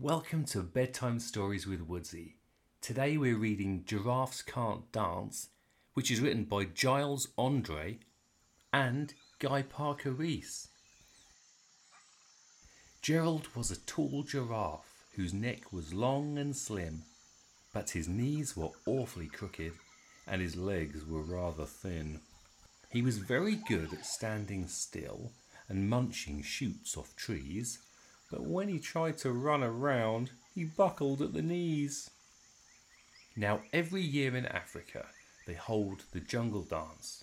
Welcome to Bedtime Stories with Woodsy. Today we're reading Giraffes Can't Dance, which is written by Giles Andreae and Guy Parker Rees. Gerald was a tall giraffe whose neck was long and slim, but his knees were awfully crooked and his legs were rather thin. He was very good at standing still and munching shoots off trees but when he tried to run around, he buckled at the knees. Now, every year in Africa, they hold the jungle dance,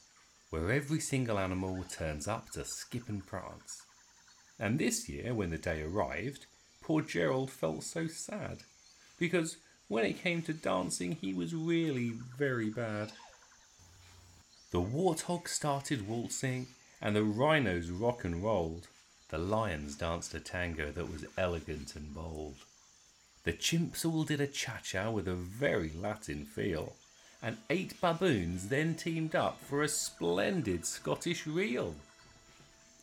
where every single animal turns up to skip and prance. And this year, when the day arrived, poor Gerald felt so sad, because when it came to dancing, he was really very bad. The warthog started waltzing, and the rhinos rock and rolled. The lions danced a tango that was elegant and bold. The chimps all did a cha-cha with a very Latin feel, and eight baboons then teamed up for a splendid Scottish reel.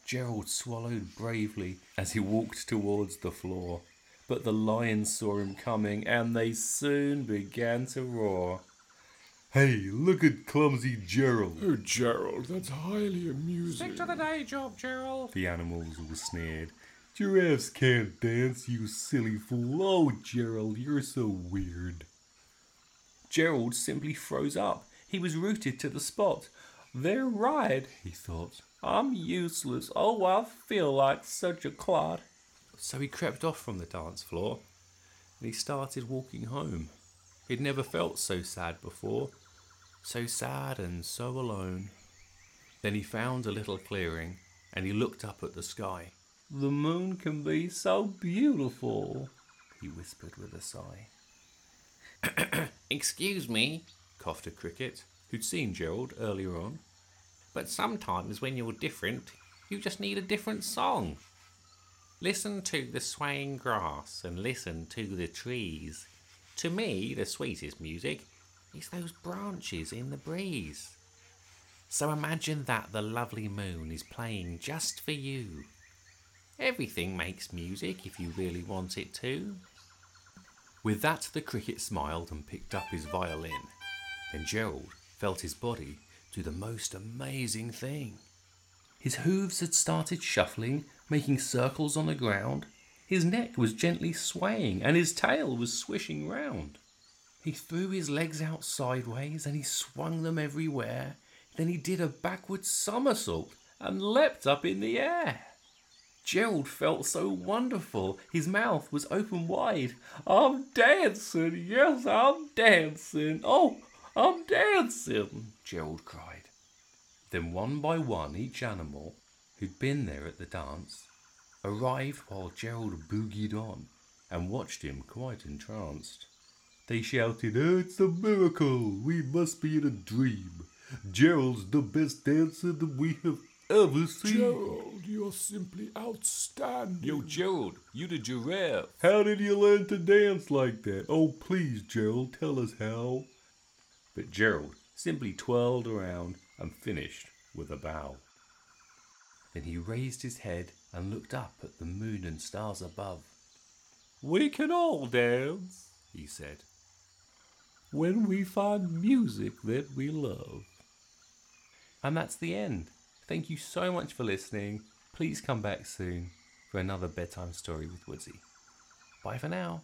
Gerald swallowed bravely as he walked towards the floor, but the lions saw him coming and they soon began to roar. Hey, look at clumsy Gerald. Oh, Gerald, that's highly amusing. Stick to the day job, Gerald. The animals all sneered. Giraffes can't dance, you silly fool. Oh, Gerald, you're so weird. Gerald simply froze up. He was rooted to the spot. They're right, he thought. I'm useless. Oh, I feel like such a clod. So he crept off from the dance floor and he started walking home. He'd never felt so sad before, so sad and so alone. Then he found a little clearing and he looked up at the sky. The moon can be so beautiful, he whispered with a sigh. Excuse me, coughed a cricket, who'd seen Gerald earlier on. But sometimes when you're different, you just need a different song. Listen to the swaying grass and listen to the trees. To me, the sweetest music is those branches in the breeze. So imagine that the lovely moon is playing just for you. Everything makes music if you really want it to. With that, the cricket smiled and picked up his violin. Then Gerald felt his body do the most amazing thing. His hooves had started shuffling, making circles on the ground. His neck was gently swaying and his tail was swishing round. He threw his legs out sideways and he swung them everywhere. Then he did a backward somersault and leapt up in the air. Gerald felt so wonderful. His mouth was open wide. I'm dancing, yes, I'm dancing. Oh, I'm dancing, Gerald cried. Then one by one each animal who'd been there at the dance arrived while Gerald boogied on and watched him quite entranced. They shouted, oh, It's a miracle! We must be in a dream! Gerald's the best dancer that we have ever seen! Gerald, you're simply outstanding! Yo, Gerald, you the giraffe! How did you learn to dance like that? Oh, please, Gerald, tell us how. But Gerald simply twirled around and finished with a bow. Then he raised his head and looked up at the moon and stars above. We can all dance, he said, when we find music that we love. And that's the end. Thank you so much for listening. Please come back soon for another bedtime story with Woodsy. Bye for now.